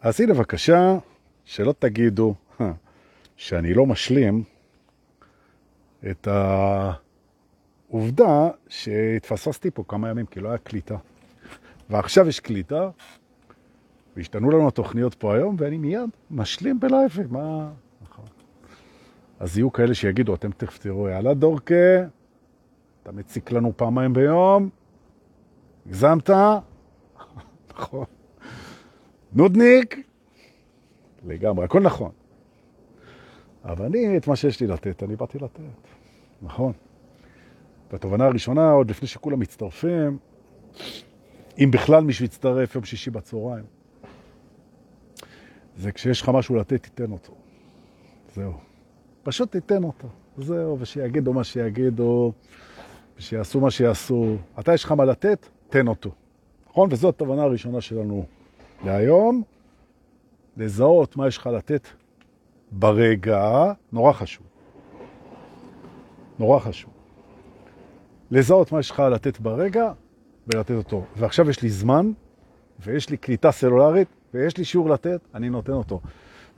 אז הנה בבקשה, שלא תגידו שאני לא משלים את העובדה שהתפססתי פה כמה ימים, כי לא היה קליטה. ועכשיו יש קליטה, והשתנו לנו התוכניות פה היום, ואני מיד משלים בלייב, מה... נכון. אז יהיו כאלה שיגידו, אתם תכף תראו, יאללה דורקה, אתה מציק לנו פעמיים ביום, הגזמת, נכון. נודניק, לגמרי, הכל נכון. אבל אני, את מה שיש לי לתת, אני באתי לתת, נכון. והתובנה הראשונה, עוד לפני שכולם מצטרפים, אם בכלל מישהו יצטרף יום שישי בצהריים, זה כשיש לך משהו לתת, תיתן אותו. זהו. פשוט תיתן אותו. זהו, ושיגידו מה שיגידו, ושיעשו מה שיעשו. אתה יש לך מה לתת, תן אותו. נכון? וזו התובנה הראשונה שלנו להיום. לזהות מה יש לך לתת ברגע, נורא חשוב. נורא חשוב. לזהות מה יש לך לתת ברגע ולתת אותו. ועכשיו יש לי זמן, ויש לי קליטה סלולרית, ויש לי שיעור לתת, אני נותן אותו.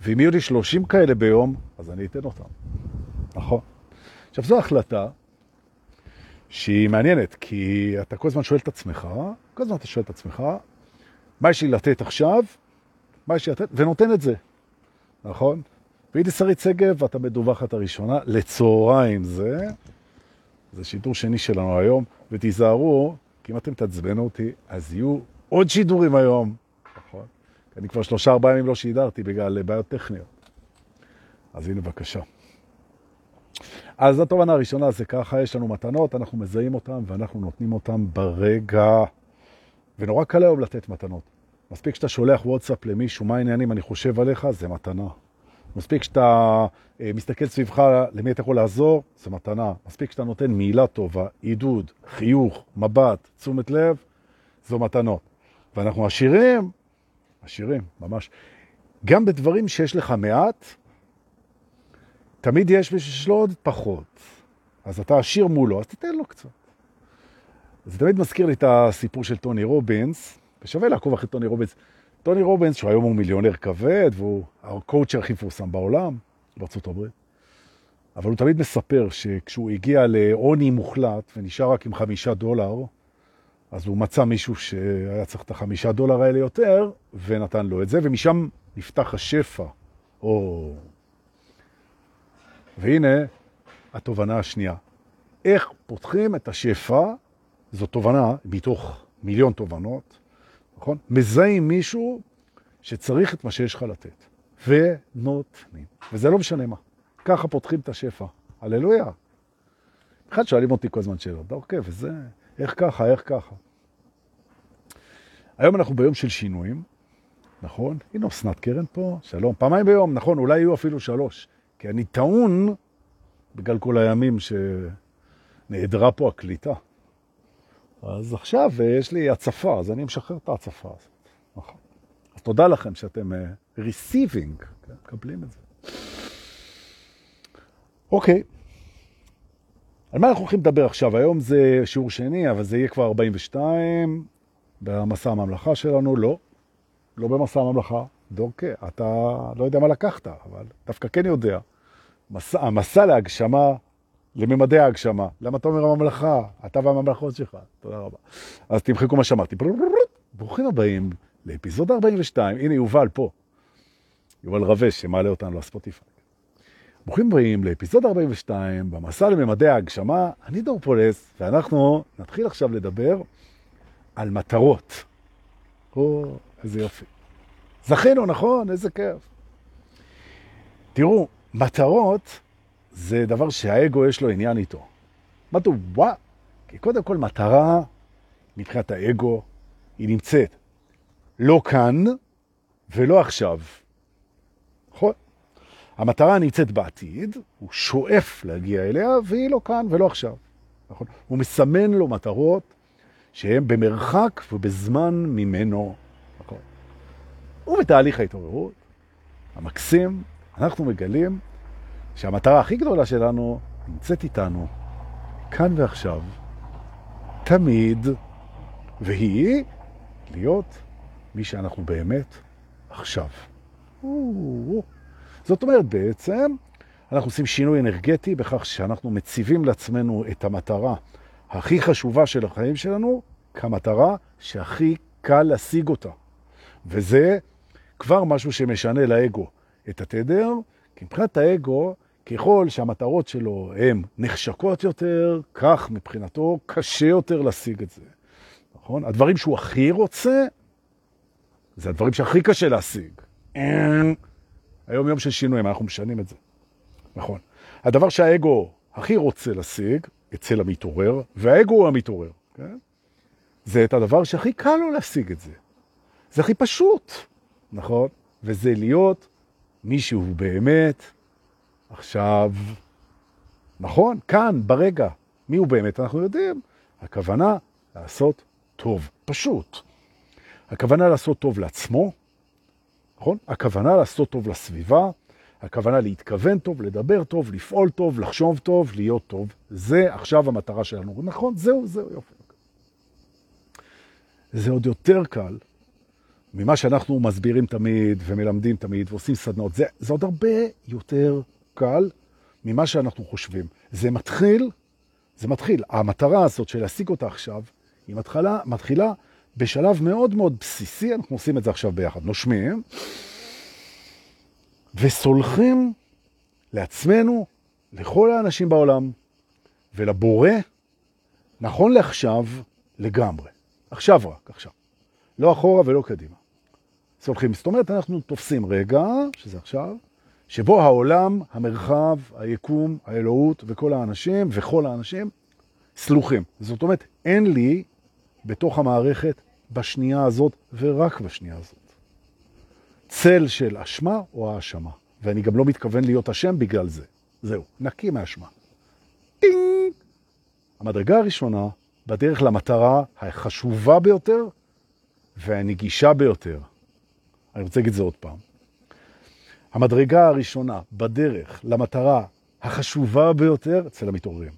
ואם יהיו לי 30 כאלה ביום, אז אני אתן אותם. נכון. עכשיו, זו החלטה שהיא מעניינת, כי אתה כל הזמן שואל את עצמך, כל הזמן אתה שואל את עצמך, מה יש לי לתת עכשיו, מה יש לי לתת, ונותן את זה, נכון? והנה שרית שגב, אתה מדווחת הראשונה, לצהריים זה, זה שידור שני שלנו היום, ותיזהרו, כי אם אתם תעצבנו אותי, אז יהיו עוד שידורים היום, נכון? אני כבר שלושה ארבעה ימים לא שידרתי בגלל בעיות טכניות. אז הנה בבקשה. אז התובנה הראשונה זה ככה, יש לנו מתנות, אנחנו מזהים אותן ואנחנו נותנים אותן ברגע. ונורא קל היום לתת מתנות. מספיק שאתה שולח וואטסאפ למישהו, מה העניינים, אני חושב עליך, זה מתנה. מספיק שאתה אה, מסתכל סביבך למי אתה יכול לעזור, זה מתנה. מספיק שאתה נותן מילה טובה, עידוד, חיוך, מבט, תשומת לב, זו מתנות. ואנחנו עשירים, עשירים, ממש. גם בדברים שיש לך מעט, תמיד יש מישהו שיש לו עוד פחות. אז אתה עשיר מולו, אז תיתן לו קצת. זה תמיד מזכיר לי את הסיפור של טוני רובינס, ושווה לעקוב אחרי טוני רובינס. טוני רובינס, שהוא היום הוא מיליונר כבד, והוא הקואוצ'ר הכי מפורסם בעולם, בארצות הברית. אבל הוא תמיד מספר שכשהוא הגיע לעוני מוחלט ונשאר רק עם חמישה דולר, אז הוא מצא מישהו שהיה צריך את החמישה דולר האלה יותר, ונתן לו את זה, ומשם נפתח השפע. או... והנה התובנה השנייה. איך פותחים את השפע, זו תובנה מתוך מיליון תובנות, נכון? מזהים מישהו שצריך את מה שיש לך לתת. ונותנים. וזה לא משנה מה. ככה פותחים את השפע. הללויה. אחד שואלים אותי כל הזמן שאלות, אוקיי, וזה, איך ככה, איך ככה. היום אנחנו ביום של שינויים, נכון? הנה אסנת קרן פה, שלום. פעמיים ביום, נכון, אולי יהיו אפילו שלוש. כי אני טעון, בגלל כל הימים שנעדרה פה הקליטה. אז עכשיו יש לי הצפה, אז אני משחרר את ההצפה הזאת. נכון. אז תודה לכם שאתם uh, receiving, כן, מקבלים את זה. אוקיי. על מה אנחנו הולכים לדבר עכשיו? היום זה שיעור שני, אבל זה יהיה כבר 42 במסע הממלכה שלנו. לא, לא במסע הממלכה. דורקה, אתה לא יודע מה לקחת, אבל דווקא כן יודע. מסע, המסע להגשמה, לממדי ההגשמה. למה אתה אומר הממלכה? אתה והממלכות שלך. תודה רבה. אז תמחקו מה שאמרתי. ברוכים הבאים לאפיזוד 42. הנה יובל פה. יובל רבש שמעלה אותנו לספוטיפיי. ברוכים הבאים לאפיזוד 42 במסע לממדי ההגשמה. אני דור פולס, ואנחנו נתחיל עכשיו לדבר על מטרות. או, איזה יופי. זכינו, נכון? איזה כיף. תראו, מטרות זה דבר שהאגו יש לו עניין איתו. מדוע? כי קודם כל מטרה, מבחינת האגו, היא נמצאת לא כאן ולא עכשיו. נכון? המטרה נמצאת בעתיד, הוא שואף להגיע אליה, והיא לא כאן ולא עכשיו. נכון? הוא מסמן לו מטרות שהן במרחק ובזמן ממנו. נכון? ובתהליך ההתעוררות, המקסים, אנחנו מגלים שהמטרה הכי גדולה שלנו נמצאת איתנו, כאן ועכשיו, תמיד, והיא להיות מי שאנחנו באמת עכשיו. זאת אומרת, בעצם, אנחנו עושים שינוי אנרגטי בכך שאנחנו מציבים לעצמנו את המטרה הכי חשובה של החיים שלנו, כמטרה שהכי קל להשיג אותה. וזה כבר משהו שמשנה לאגו את התדר, כי מבחינת האגו, ככל שהמטרות שלו הן נחשקות יותר, כך מבחינתו קשה יותר להשיג את זה. נכון? הדברים שהוא הכי רוצה, זה הדברים שהכי קשה להשיג. היום יום של שינויים, אנחנו משנים את זה. נכון. הדבר שהאגו הכי רוצה להשיג, אצל המתעורר, והאגו הוא המתעורר, כן? זה את הדבר שהכי קל לו להשיג את זה. זה הכי פשוט, נכון? וזה להיות מישהו באמת עכשיו, נכון, כאן, ברגע. מי הוא באמת? אנחנו יודעים. הכוונה לעשות טוב, פשוט. הכוונה לעשות טוב לעצמו, נכון? הכוונה לעשות טוב לסביבה, הכוונה להתכוון טוב, לדבר טוב, לפעול טוב, לחשוב טוב, להיות טוב. זה עכשיו המטרה שלנו. נכון, זהו, זהו, יופי. זה עוד יותר קל ממה שאנחנו מסבירים תמיד ומלמדים תמיד ועושים סדנות. זה, זה עוד הרבה יותר קל ממה שאנחנו חושבים. זה מתחיל, זה מתחיל. המטרה הזאת של להשיג אותה עכשיו, היא מתחילה, מתחילה בשלב מאוד מאוד בסיסי, אנחנו עושים את זה עכשיו ביחד. נושמים וסולחים לעצמנו, לכל האנשים בעולם ולבורא, נכון לעכשיו לגמרי. עכשיו רק, עכשיו. לא אחורה ולא קדימה. סולחים. זאת אומרת, אנחנו תופסים רגע, שזה עכשיו, שבו העולם, המרחב, היקום, האלוהות וכל האנשים, וכל האנשים, סלוחים. זאת אומרת, אין לי בתוך המערכת בשנייה הזאת ורק בשנייה הזאת. צל של אשמה או האשמה. ואני גם לא מתכוון להיות אשם בגלל זה. זהו, נקי מאשמה. טינג! המדרגה הראשונה בדרך למטרה החשובה ביותר והנגישה ביותר. אני רוצה להגיד את זה עוד פעם. המדרגה הראשונה בדרך למטרה החשובה ביותר אצל המתעוררים,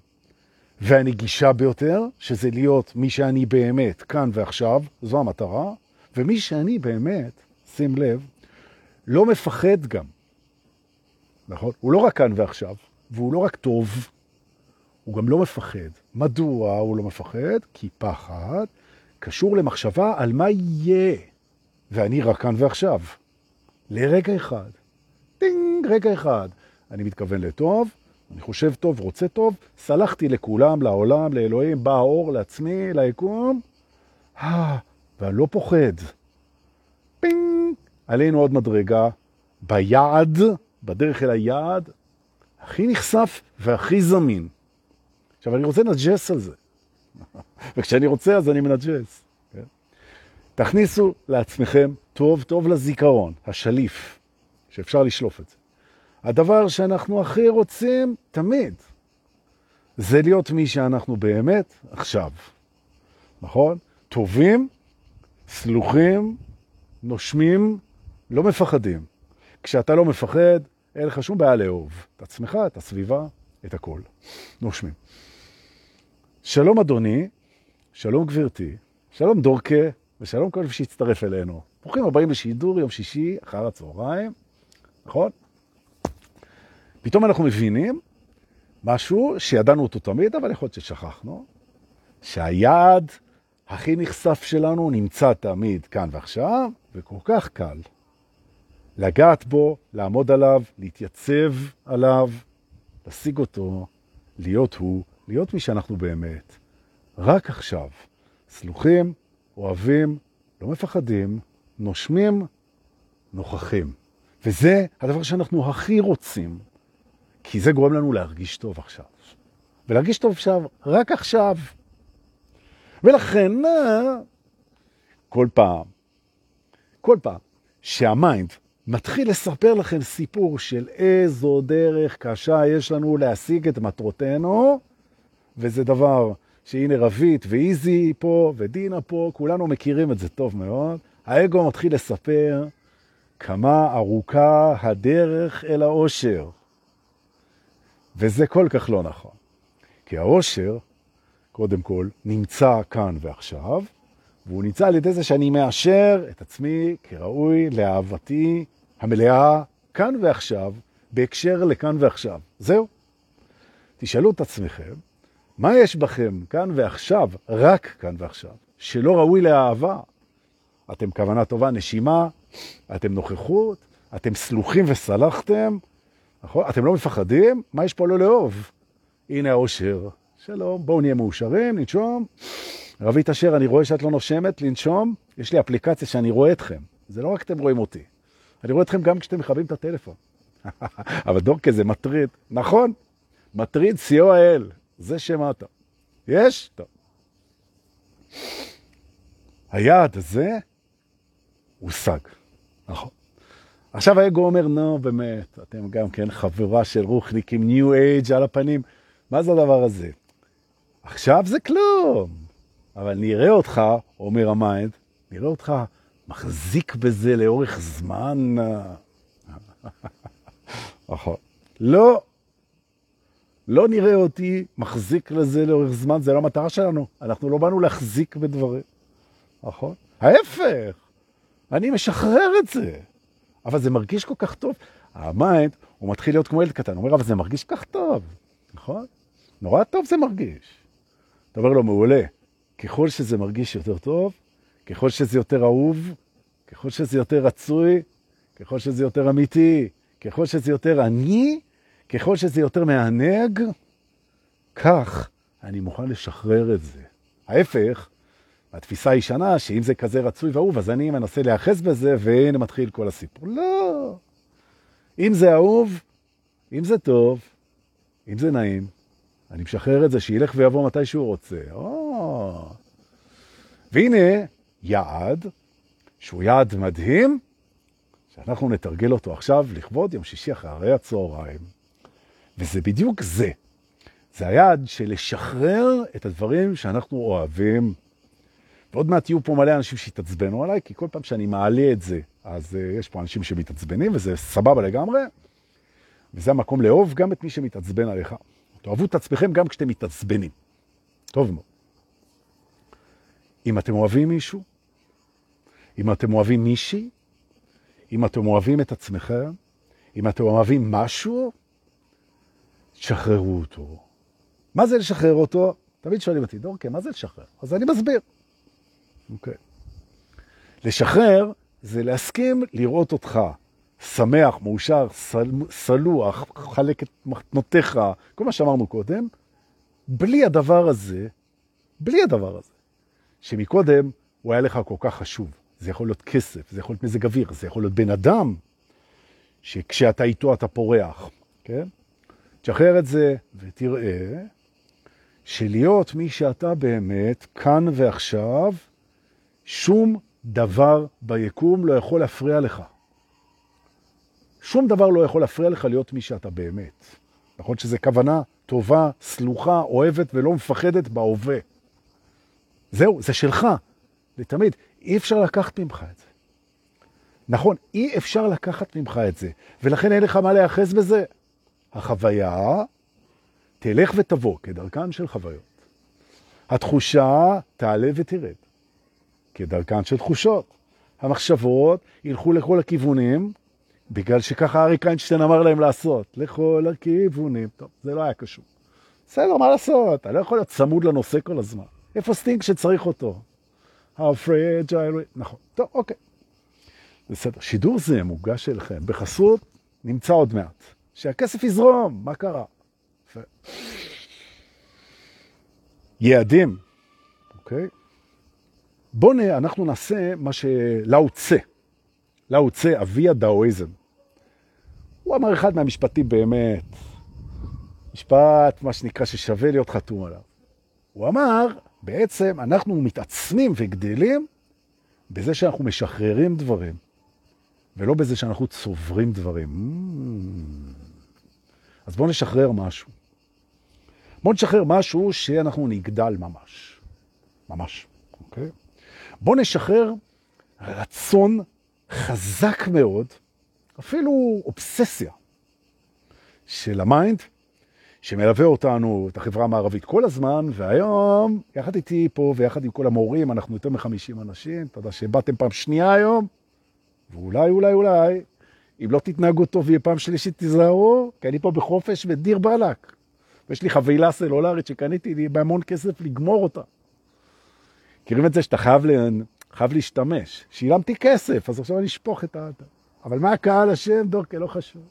והנגישה ביותר, שזה להיות מי שאני באמת כאן ועכשיו, זו המטרה, ומי שאני באמת, שים לב, לא מפחד גם. נכון? הוא לא רק כאן ועכשיו, והוא לא רק טוב, הוא גם לא מפחד. מדוע הוא לא מפחד? כי פחד קשור למחשבה על מה יהיה, ואני רק כאן ועכשיו. לרגע אחד. טינג, רגע אחד. אני מתכוון לטוב, אני חושב טוב, רוצה טוב, סלחתי לכולם, לעולם, לאלוהים, בא האור לעצמי, ליקום, אה, ואני לא פוחד. פינג, עלינו עוד מדרגה, ביעד, בדרך אל היעד, הכי נחשף והכי זמין. עכשיו, אני רוצה לנג'ס על זה. וכשאני רוצה, אז אני מנג'ס. כן? תכניסו לעצמכם טוב טוב לזיכרון, השליף, שאפשר לשלוף את זה. הדבר שאנחנו הכי רוצים תמיד, זה להיות מי שאנחנו באמת עכשיו. נכון? טובים, סלוחים, נושמים, לא מפחדים. כשאתה לא מפחד, אין לך שום בעיה לאהוב את עצמך, את הסביבה, את הכל. נושמים. שלום אדוני, שלום גברתי, שלום דורקה, ושלום כל מי שהצטרף אלינו. ברוכים הבאים לשידור יום שישי אחר הצהריים, נכון? פתאום אנחנו מבינים משהו שידענו אותו תמיד, אבל יכול להיות ששכחנו, שהיעד הכי נחשף שלנו נמצא תמיד כאן ועכשיו, וכל כך קל לגעת בו, לעמוד עליו, להתייצב עליו, להשיג אותו, להיות הוא, להיות מי שאנחנו באמת. רק עכשיו. סלוחים, אוהבים, לא מפחדים, נושמים, נוכחים. וזה הדבר שאנחנו הכי רוצים, כי זה גורם לנו להרגיש טוב עכשיו. ולהרגיש טוב עכשיו, רק עכשיו. ולכן, אה, כל פעם, כל פעם שהמיינד מתחיל לספר לכם סיפור של איזו דרך קשה יש לנו להשיג את מטרותינו, וזה דבר שהנה רבית ואיזי פה ודינה פה, כולנו מכירים את זה טוב מאוד. האגו מתחיל לספר כמה ארוכה הדרך אל האושר. וזה כל כך לא נכון. כי האושר, קודם כל, נמצא כאן ועכשיו, והוא נמצא על ידי זה שאני מאשר את עצמי כראוי לאהבתי המלאה כאן ועכשיו, בהקשר לכאן ועכשיו. זהו. תשאלו את עצמכם, מה יש בכם כאן ועכשיו, רק כאן ועכשיו, שלא ראוי לאהבה? אתם כוונה טובה, נשימה, אתם נוכחות, אתם סלוחים וסלחתם, נכון? אתם לא מפחדים? מה יש פה לא לאהוב? הנה האושר. שלום, בואו נהיה מאושרים, ננשום. רבית אשר, אני רואה שאת לא נושמת, לנשום. יש לי אפליקציה שאני רואה אתכם. זה לא רק אתם רואים אותי. אני רואה אתכם גם כשאתם מכבים את הטלפון. אבל דורקה זה מטריד. נכון, מטריד co.il. זה שם אתה. יש? טוב. היעד הזה הושג. נכון. עכשיו האגו אומר, נו, באמת, אתם גם כן חבורה של רוחניקים, ניו אייג' על הפנים. מה זה הדבר הזה? עכשיו זה כלום. אבל נראה אותך, אומר ה mind, נראה אותך מחזיק בזה לאורך זמן. נכון. לא, לא תראה אותי מחזיק לזה לאורך זמן, זה לא המטרה שלנו. אנחנו לא באנו להחזיק בדברים. נכון? ההפך, אני משחרר את זה. אבל זה מרגיש כל כך טוב. ה mind, הוא מתחיל להיות כמו ילד קטן, הוא אומר, אבל זה מרגיש כך טוב, נכון? נורא טוב זה מרגיש. אתה אומר לו, מעולה. ככל שזה מרגיש יותר טוב, ככל שזה יותר אהוב, ככל שזה יותר רצוי, ככל שזה יותר אמיתי, ככל שזה יותר אני, ככל שזה יותר מענג, כך אני מוכן לשחרר את זה. ההפך, התפיסה הישנה, שאם זה כזה רצוי ואהוב, אז אני מנסה להיאחז בזה, והנה מתחיל כל הסיפור. לא. אם זה אהוב, אם זה טוב, אם זה נעים, אני משחרר את זה, שילך ויבוא מתי שהוא רוצה. או. והנה יעד, שהוא יעד מדהים, שאנחנו נתרגל אותו עכשיו לכבוד יום שישי אחרי הצהריים. וזה בדיוק זה. זה היעד של לשחרר את הדברים שאנחנו אוהבים. ועוד מעט יהיו פה מלא אנשים שיתעצבנו עליי, כי כל פעם שאני מעלה את זה, אז uh, יש פה אנשים שמתעצבנים, וזה סבבה לגמרי. וזה המקום לאהוב גם את מי שמתעצבן עליך. תאהבו את עצמכם גם כשאתם מתעצבנים. טוב מאוד. אם אתם אוהבים מישהו, אם אתם אוהבים מישהי, אם אתם אוהבים את עצמכם, אם אתם אוהבים משהו, תשחררו אותו. מה זה לשחרר אותו? תמיד שואלים אותי, דורקה, מה זה לשחרר? אז אני מסביר. אוקיי. לשחרר זה להסכים לראות אותך שמח, מאושר, סל, סלוח, חלק את מתנותיך, כל מה שאמרנו קודם, בלי הדבר הזה, בלי הדבר הזה, שמקודם הוא היה לך כל כך חשוב. זה יכול להיות כסף, זה יכול להיות מזג אוויר, זה יכול להיות בן אדם, שכשאתה איתו אתה פורח, כן? תשחרר את זה ותראה שלהיות מי שאתה באמת, כאן ועכשיו, שום דבר ביקום לא יכול להפריע לך. שום דבר לא יכול להפריע לך להיות מי שאתה באמת. נכון שזה כוונה טובה, סלוחה, אוהבת ולא מפחדת בהווה. זהו, זה שלך, לתמיד. אי אפשר לקחת ממך את זה. נכון, אי אפשר לקחת ממך את זה, ולכן אין לך מה להיאחז בזה. החוויה תלך ותבוא כדרכן של חוויות. התחושה תעלה ותרד כדרכן של תחושות. המחשבות ילכו לכל הכיוונים, בגלל שככה אריק איינשטיין אמר להם לעשות, לכל הכיוונים. טוב, זה לא היה קשור. בסדר, מה לעשות? אתה לא יכול להיות צמוד לנושא כל הזמן. איפה סטינג שצריך אותו? How fragile... נכון. טוב, אוקיי. בסדר. שידור זה מוגש אליכם בחסות, נמצא עוד מעט. שהכסף יזרום, מה קרה? יעדים, אוקיי? בואו אנחנו נעשה מה שלאו צה, לאו צה, אבי הדאואיזם. הוא אמר אחד מהמשפטים באמת, משפט, מה שנקרא, ששווה להיות חתום עליו. הוא אמר, בעצם אנחנו מתעצמים וגדלים בזה שאנחנו משחררים דברים, ולא בזה שאנחנו צוברים דברים. אז בואו נשחרר משהו. בואו נשחרר משהו שאנחנו נגדל ממש. ממש, אוקיי? בואו נשחרר רצון חזק מאוד, אפילו אובססיה, של ה mind, שמלווה אותנו, את החברה המערבית כל הזמן, והיום, יחד איתי פה ויחד עם כל המורים, אנחנו יותר מ-50 אנשים, יודע שבאתם פעם שנייה היום, ואולי, אולי, אולי, אם לא תתנהגו טוב, יהיה פעם שלישית, תיזהרו, כי אני פה בחופש ודיר בלק. ויש לי חבילה סלולרית שקניתי לי בהמון כסף לגמור אותה. מכירים את זה שאתה חייב, לה... חייב להשתמש. שילמתי כסף, אז עכשיו אני אשפוך את ה... אבל מה הקהל השם, דורקה, לא חשוב.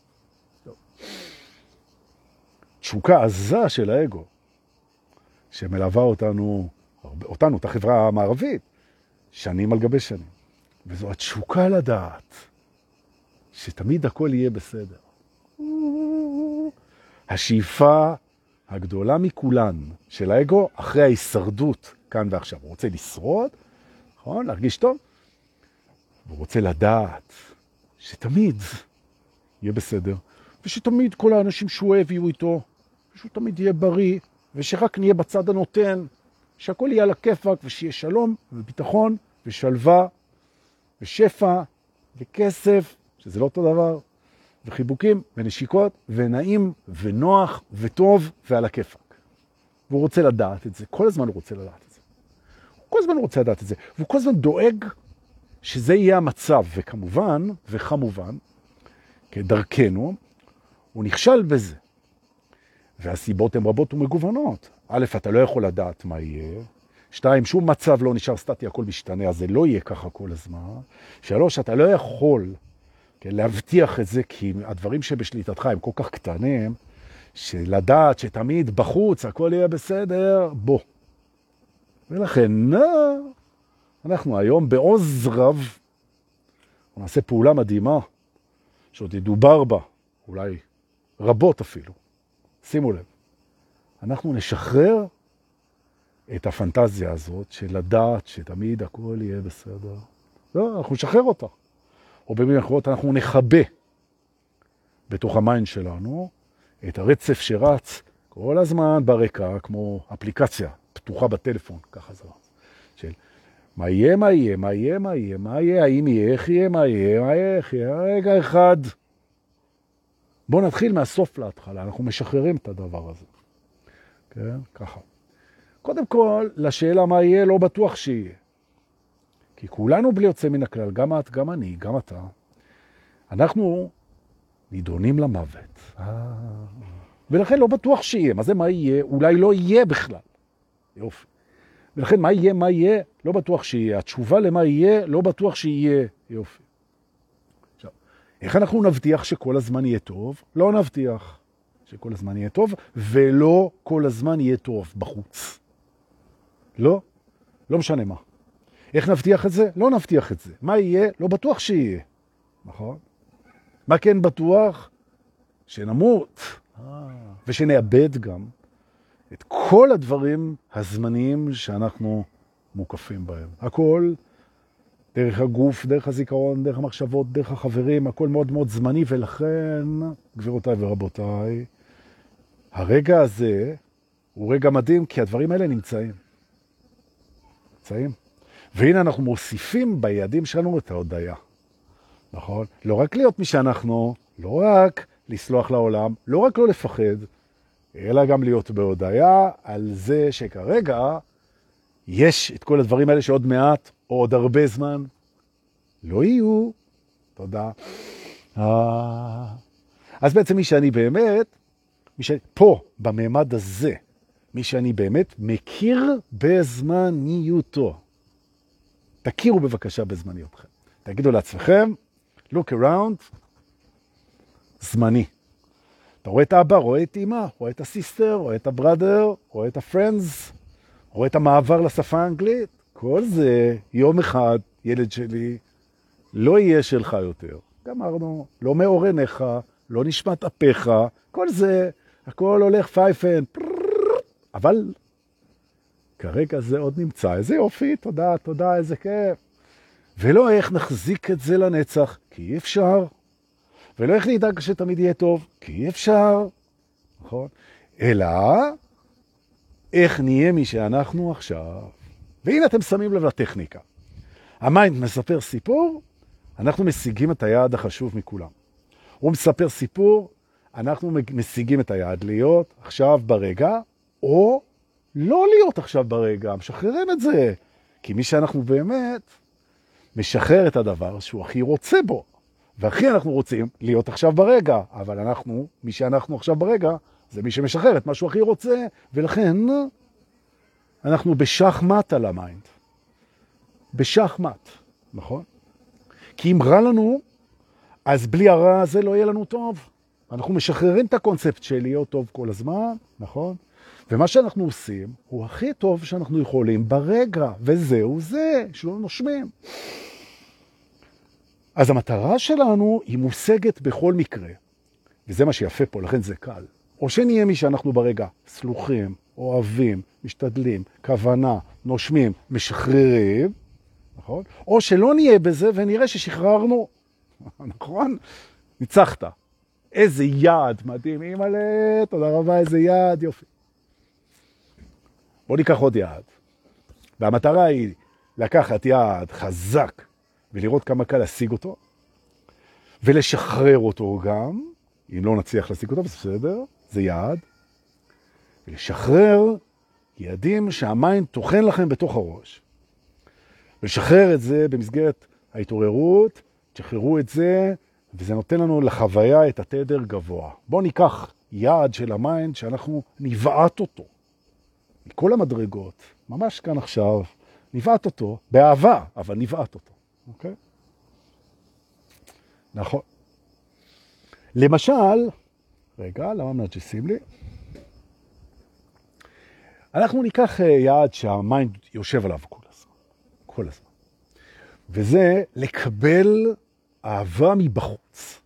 תשוקה עזה של האגו, שמלווה אותנו, אותנו, את החברה המערבית, שנים על גבי שנים. וזו התשוקה לדעת שתמיד הכל יהיה בסדר. השאיפה הגדולה מכולן של האגו, אחרי ההישרדות כאן ועכשיו. הוא רוצה לשרוד, נכון? להרגיש טוב. הוא רוצה לדעת שתמיד יהיה בסדר, ושתמיד כל האנשים שהוא אוהב יהיו איתו, ושהוא תמיד יהיה בריא, ושרק נהיה בצד הנותן, שהכל יהיה על הכיפק, ושיהיה שלום וביטחון ושלווה ושפע וכסף, שזה לא אותו דבר, וחיבוקים ונשיקות ונעים ונוח וטוב ועל הכיפק. והוא רוצה לדעת את זה, כל הזמן הוא רוצה לדעת את זה. כל הזמן רוצה לדעת את זה, והוא כל הזמן דואג שזה יהיה המצב, וכמובן, וכמובן, כדרכנו, הוא נכשל בזה. והסיבות הן רבות ומגוונות. א', אתה לא יכול לדעת מה יהיה. שתיים, שום מצב לא נשאר סטטי, הכל משתנה, אז זה לא יהיה ככה כל הזמן. שלוש, אתה לא יכול כן, להבטיח את זה, כי הדברים שבשליטתך הם כל כך קטנים, שלדעת שתמיד בחוץ הכל יהיה בסדר, בוא. ולכן, אנחנו היום בעוז רב נעשה פעולה מדהימה, שעוד ידובר בה, אולי רבות אפילו. שימו לב, אנחנו נשחרר את הפנטזיה הזאת של לדעת שתמיד הכל יהיה בסדר. לא, אנחנו נשחרר אותה. או במילים אחרות, אנחנו נכבה בתוך ה mind שלנו את הרצף שרץ כל הזמן ברקע, כמו אפליקציה פתוחה בטלפון, ככה זה. של מה יהיה, מה יהיה, מה יהיה, מה יהיה, מה יהיה, האם יהיה, איך יהיה, מה יהיה, מה יהיה, איך יהיה, רגע אחד. בואו נתחיל מהסוף להתחלה, אנחנו משחררים את הדבר הזה. כן, ככה. קודם כל, לשאלה מה יהיה, לא בטוח שיהיה. כי כולנו בלי יוצא מן הכלל, גם את, גם אני, גם אתה, אנחנו נידונים למוות. אה. ולכן לא בטוח שיהיה. מה זה מה יהיה? אולי לא יהיה בכלל. יופי. ולכן מה יהיה, מה יהיה? לא בטוח שיהיה. התשובה למה יהיה, לא בטוח שיהיה. יופי. עכשיו, איך אנחנו נבטיח שכל הזמן יהיה טוב? לא נבטיח שכל הזמן יהיה טוב, ולא כל הזמן יהיה טוב בחוץ. לא, לא משנה מה. איך נבטיח את זה? לא נבטיח את זה. מה יהיה? לא בטוח שיהיה. נכון? מה כן בטוח? שנמות, ושנאבד גם את כל הדברים הזמניים שאנחנו מוקפים בהם. הכל דרך הגוף, דרך הזיכרון, דרך המחשבות, דרך החברים, הכל מאוד מאוד זמני, ולכן, גבירותיי ורבותיי, הרגע הזה הוא רגע מדהים, כי הדברים האלה נמצאים. נמצאים. והנה אנחנו מוסיפים ביעדים שלנו את ההודעה. נכון? לא רק להיות מי שאנחנו, לא רק לסלוח לעולם, לא רק לא לפחד, אלא גם להיות בהודעה על זה שכרגע יש את כל הדברים האלה שעוד מעט, או עוד הרבה זמן, לא יהיו. תודה. אה. אז בעצם מי שאני באמת, מי ש... פה, בממד הזה, מי שאני באמת מכיר בזמניותו. תכירו בבקשה בזמניותכם. תגידו לעצמכם, look around, זמני. אתה רואה את אבא, רואה את אמא, רואה את ה sister, רואה את ה brother, רואה את ה friends, רואה את המעבר לשפה האנגלית. כל זה, יום אחד, ילד שלי, לא יהיה שלך יותר. גמרנו, לא מאור עיניך, לא נשמת אפיך, כל זה, הכל הולך פייפן, אבל כרגע זה עוד נמצא. איזה יופי, תודה, תודה, איזה כיף. ולא איך נחזיק את זה לנצח, כי אי אפשר. ולא איך נדאג שתמיד יהיה טוב, כי אי אפשר, נכון? אלא איך נהיה מי שאנחנו עכשיו. והנה אתם שמים לב לטכניקה. ה mind מספר סיפור, אנחנו משיגים את היעד החשוב מכולם. הוא מספר סיפור אנחנו משיגים את היעד להיות עכשיו ברגע, או לא להיות עכשיו ברגע, משחררים את זה. כי מי שאנחנו באמת משחרר את הדבר שהוא הכי רוצה בו. והכי אנחנו רוצים להיות עכשיו ברגע, אבל אנחנו, מי שאנחנו עכשיו ברגע, זה מי שמשחרר את מה שהוא הכי רוצה, ולכן אנחנו בשחמט על ה mind. בשחמט, נכון? כי אם רע לנו, אז בלי הרע הזה לא יהיה לנו טוב. אנחנו משחררים את הקונספט של להיות טוב כל הזמן, נכון? ומה שאנחנו עושים הוא הכי טוב שאנחנו יכולים ברגע, וזהו זה, שלא נושמים. אז המטרה שלנו היא מושגת בכל מקרה, וזה מה שיפה פה, לכן זה קל. או שנהיה מי שאנחנו ברגע, סלוחים, אוהבים, משתדלים, כוונה, נושמים, משחררים, נכון? או שלא נהיה בזה ונראה ששחררנו, נכון? ניצחת. איזה יעד מדהים, אימא'לה, תודה רבה, איזה יעד, יופי. בואו ניקח עוד יעד. והמטרה היא לקחת יעד חזק ולראות כמה קל להשיג אותו, ולשחרר אותו גם, אם לא נצליח להשיג אותו, בסדר, זה יעד, ולשחרר יעדים שהמיינד תוכן לכם בתוך הראש. ולשחרר את זה במסגרת ההתעוררות, תשחררו את זה, וזה נותן לנו לחוויה את התדר גבוה. בואו ניקח יעד של ה mind שאנחנו נבעט אותו. מכל המדרגות, ממש כאן עכשיו, נבעט אותו, באהבה, אבל נבעט אותו, אוקיי? נכון. למשל, רגע, למה מנג'סים לי? אנחנו ניקח אה, יעד שה mind יושב עליו כל הזמן, כל הזמן. וזה לקבל אהבה מבחוץ.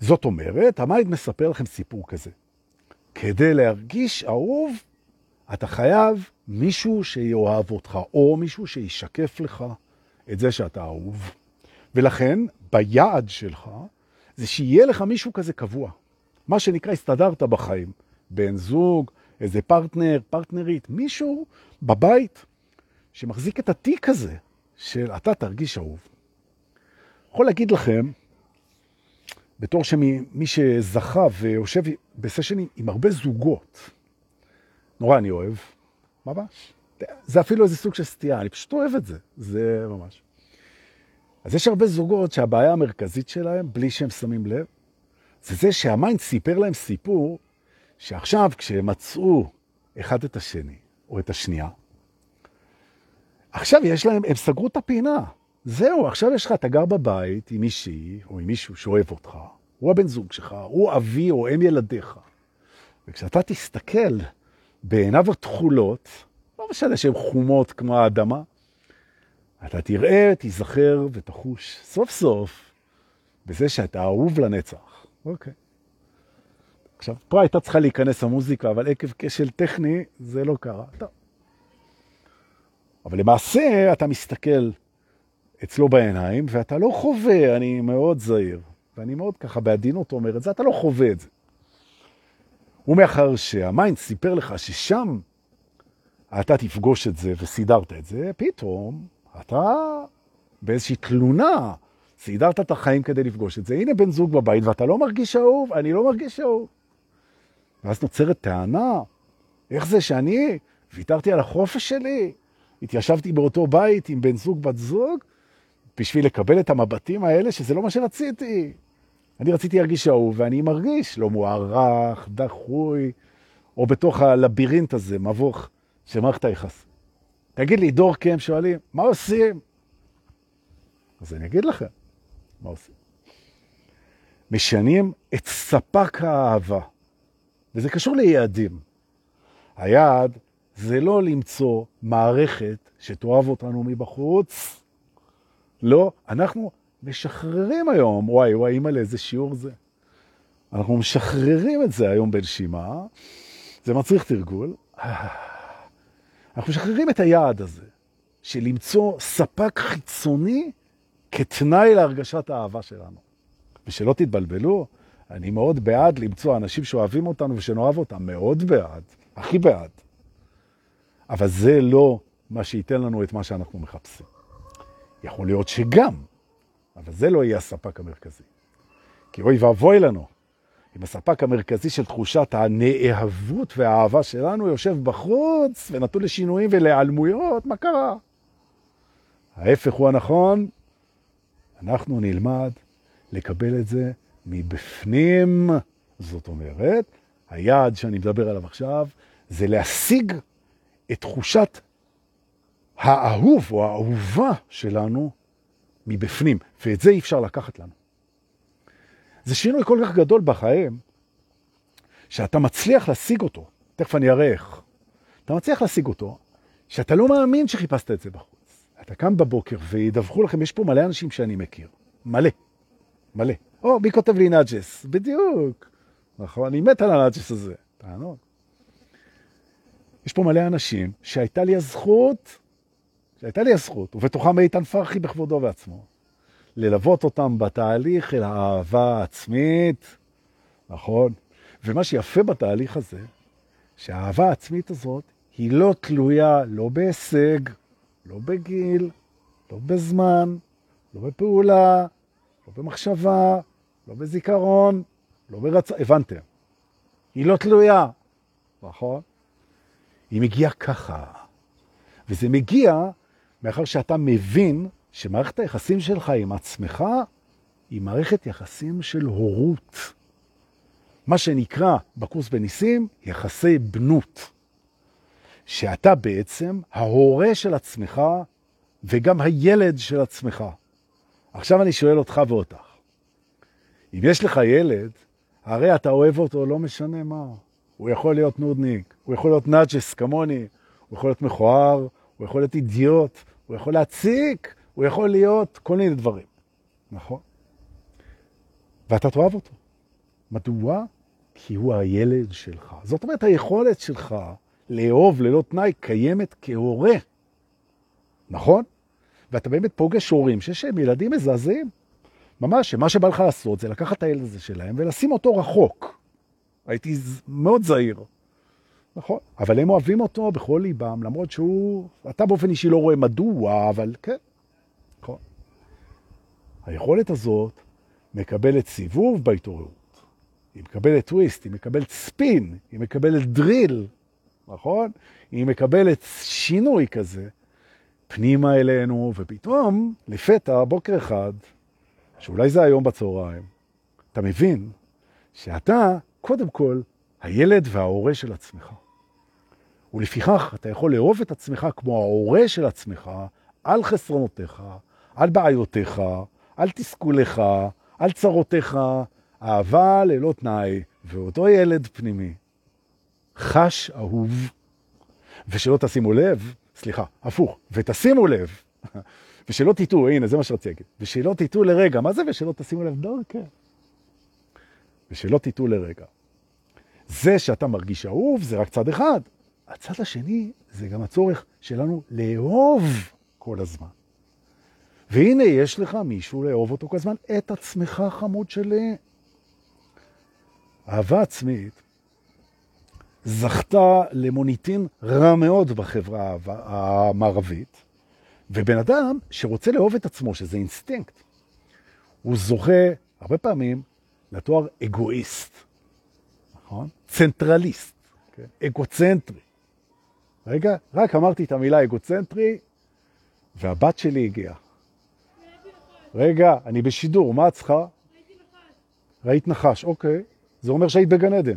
זאת אומרת, ה mind מספר לכם סיפור כזה. כדי להרגיש אהוב, אתה חייב מישהו שיאהב אותך, או מישהו שישקף לך את זה שאתה אהוב. ולכן, ביעד שלך, זה שיהיה לך מישהו כזה קבוע. מה שנקרא, הסתדרת בחיים. בן זוג, איזה פרטנר, פרטנרית, מישהו בבית שמחזיק את התיק הזה של אתה תרגיש אהוב. יכול להגיד לכם, בתור שמי שזכה ויושב בסשנים עם הרבה זוגות, נורא אני אוהב, ממש. זה אפילו איזה סוג של סטייה, אני פשוט אוהב את זה, זה ממש. אז יש הרבה זוגות שהבעיה המרכזית שלהם, בלי שהם שמים לב, זה זה שה mind סיפר להם סיפור שעכשיו כשהם מצאו אחד את השני, או את השנייה, עכשיו יש להם, הם סגרו את הפינה. זהו, עכשיו יש לך, אתה גר בבית עם מישהי או עם מישהו שאוהב אותך, הוא הבן זוג שלך, הוא אבי או אם ילדיך. וכשאתה תסתכל בעיניו התכולות, משנה שהן חומות כמו האדמה, אתה תראה, תיזכר ותחוש סוף סוף בזה שאתה אהוב לנצח. אוקיי. עכשיו, פה הייתה צריכה להיכנס המוזיקה, אבל עקב כשל טכני זה לא קרה. טוב. אבל למעשה אתה מסתכל אצלו בעיניים, ואתה לא חווה, אני מאוד זהיר, ואני מאוד ככה בעדינות אומר את זה, אתה לא חווה את זה. ומאחר שהמיינד סיפר לך ששם אתה תפגוש את זה וסידרת את זה, פתאום אתה באיזושהי תלונה סידרת את החיים כדי לפגוש את זה. הנה בן זוג בבית ואתה לא מרגיש אהוב, אני לא מרגיש אהוב. ואז נוצרת טענה, איך זה שאני ויתרתי על החופש שלי, התיישבתי באותו בית עם בן זוג, בת זוג, בשביל לקבל את המבטים האלה, שזה לא מה שרציתי. אני רציתי להרגיש אהוב, ואני מרגיש לא מוערך, דחוי, או בתוך הלבירינט הזה, מבוך של מערכת היחס. תגיד לי, דור, הם שואלים, מה עושים? אז אני אגיד לכם, מה עושים? משנים את ספק האהבה, וזה קשור ליעדים. היעד זה לא למצוא מערכת שתאהב אותנו מבחוץ, לא, אנחנו משחררים היום, וואי, וואי, אימא לאיזה שיעור זה. אנחנו משחררים את זה היום בנשימה, זה מצריך תרגול. אנחנו משחררים את היעד הזה, של למצוא ספק חיצוני כתנאי להרגשת האהבה שלנו. ושלא תתבלבלו, אני מאוד בעד למצוא אנשים שאוהבים אותנו ושנאהב אותם, מאוד בעד, הכי בעד. אבל זה לא מה שייתן לנו את מה שאנחנו מחפשים. יכול להיות שגם, אבל זה לא יהיה הספק המרכזי. כי אוי ואבוי לנו אם הספק המרכזי של תחושת הנאהבות והאהבה שלנו יושב בחוץ ונתון לשינויים ולהיעלמויות, מה קרה? ההפך הוא הנכון, אנחנו נלמד לקבל את זה מבפנים. זאת אומרת, היעד שאני מדבר עליו עכשיו זה להשיג את תחושת האהוב או האהובה שלנו מבפנים, ואת זה אי אפשר לקחת לנו. זה שינוי כל כך גדול בחיים, שאתה מצליח להשיג אותו, תכף אני אראה איך, אתה מצליח להשיג אותו, שאתה לא מאמין שחיפשת את זה בחוץ. אתה קם בבוקר וידווחו לכם, יש פה מלא אנשים שאני מכיר, מלא, מלא. או, מי כותב לי נאג'ס? בדיוק. נכון, אני מת על הנאג'ס הזה. תענוג. יש פה מלא אנשים שהייתה לי הזכות, שהייתה לי הזכות, ובתוכם איתן פרחי בכבודו ועצמו, ללוות אותם בתהליך אל האהבה העצמית, נכון? ומה שיפה בתהליך הזה, שהאהבה העצמית הזאת היא לא תלויה לא בהישג, לא בגיל, לא בזמן, לא בפעולה, לא במחשבה, לא בזיכרון, לא ברצון, הבנתם. היא לא תלויה, נכון? היא מגיעה ככה. וזה מגיע מאחר שאתה מבין שמערכת היחסים שלך עם עצמך היא מערכת יחסים של הורות. מה שנקרא בקורס בניסים יחסי בנות. שאתה בעצם ההורה של עצמך וגם הילד של עצמך. עכשיו אני שואל אותך ואותך. אם יש לך ילד, הרי אתה אוהב אותו, לא משנה מה. הוא יכול להיות נודניק, הוא יכול להיות נאג'ס כמוני, הוא יכול להיות מכוער, הוא יכול להיות אידיוט, הוא יכול להציק, הוא יכול להיות כל מיני דברים, נכון? ואתה תאהב אותו. מדוע? כי הוא הילד שלך. זאת אומרת, היכולת שלך לאהוב ללא תנאי קיימת כהורה, נכון? ואתה באמת פוגש הורים שיש להם ילדים מזעזעים. ממש, שמה שבא לך לעשות זה לקחת את הילד הזה שלהם ולשים אותו רחוק. הייתי מאוד זהיר. נכון, אבל הם אוהבים אותו בכל ליבם, למרות שהוא, אתה באופן אישי לא רואה מדוע, אבל כן. היכולת הזאת מקבלת סיבוב בהתעוררות. היא מקבלת טוויסט, היא מקבלת ספין, היא מקבלת דריל, נכון? היא מקבלת שינוי כזה פנימה אלינו, ופתאום, לפתע, בוקר אחד, שאולי זה היום בצהריים, אתה מבין שאתה, קודם כל, הילד וההורה של עצמך. ולפיכך אתה יכול לאהוב את עצמך כמו ההורה של עצמך, על חסרונותיך, על בעיותיך, על תסכוליך, על צרותיך, אהבה ללא תנאי, ואותו ילד פנימי חש אהוב, ושלא תשימו לב, סליחה, הפוך, ותשימו לב, ושלא תטעו, הנה, זה מה שרציתי להגיד, ושלא תטעו לרגע, מה זה ושלא תשימו לב? דרכי. כן. ושלא תטעו לרגע. זה שאתה מרגיש אהוב זה רק צד אחד. הצד השני זה גם הצורך שלנו לאהוב כל הזמן. והנה יש לך מישהו לאהוב אותו כל הזמן, את עצמך חמוד שלי. אהבה עצמית זכתה למוניטין רע מאוד בחברה המערבית, ובן אדם שרוצה לאהוב את עצמו, שזה אינסטינקט, הוא זוכה הרבה פעמים לתואר אגואיסט, נכון? צנטרליסט, כן? אגוצנטרי. רגע, רק אמרתי את המילה אגוצנטרי, והבת שלי הגיעה. רגע, אני בשידור, מה את צריכה? ראית נחש, אוקיי. זה אומר שהיית בגן עדן.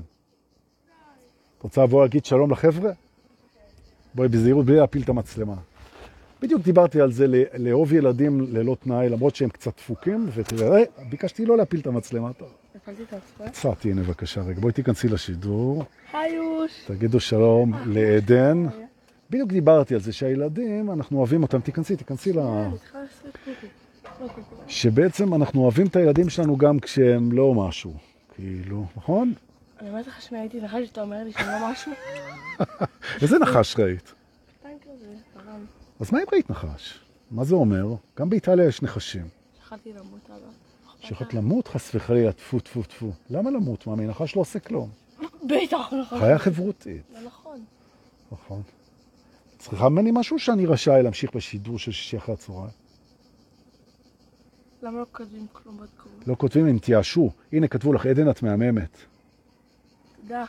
את רוצה לבוא להגיד שלום לחבר'ה? בואי בזהירות בלי להפיל את המצלמה. בדיוק דיברתי על זה, לאהוב ילדים ללא תנאי, למרות שהם קצת דפוקים, ותראה, ביקשתי לא להפיל את המצלמה. צעתי, הנה בבקשה, רגע, בואי תיכנסי לשידור. היוש. תגידו שלום לעדן. בדיוק דיברתי על זה שהילדים, אנחנו אוהבים אותם, תיכנסי, תיכנסי ל... שבעצם אנחנו אוהבים את הילדים שלנו גם כשהם לא משהו, כאילו, נכון? אני אומרת לך הייתי נחש שאתה אומר לי שאני לא משהו. איזה נחש ראית? אז מה אם ראית נחש? מה זה אומר? גם באיטליה יש נחשים. שכלתי למות, אבא. שכלת למות חס וחלילה, טפו טפו טפו. למה למות? מה, מנחש לא עושה כלום. בטח, נכון. חיה חברותית. נכון. נכון. צריכה ממני משהו שאני רשאי להמשיך בשידור של שישי אחרי הצהריים? למה לא כותבים כלום בתגובות? לא כותבים אם תייאשו. הנה, כתבו לך, עדן, את מהממת. תודה.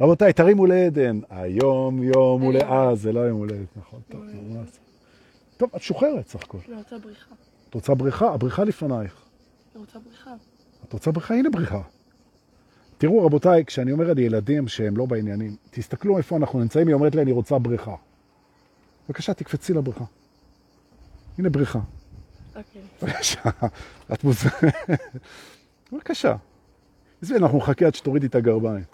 רבותיי, תרימו לעדן. היום יום הולדת. אה, זה לא יום הולדת, נכון. טוב, זה? טוב, את שוחררת סך הכל. אני רוצה בריחה. את רוצה בריכה? הבריכה לפנייך. אני רוצה בריחה. את רוצה בריכה? הנה בריכה. תראו, רבותיי, כשאני אומר על ילדים שהם לא בעניינים, תסתכלו איפה אנחנו נמצאים, היא אומרת לי, אני רוצה בריכה. בבקשה, תקפצי לבריכה. הנה בריכה. אוקיי. בבקשה. את מוז... בבקשה. עזבי, אנחנו נחכה עד שתורידי את הגרביים.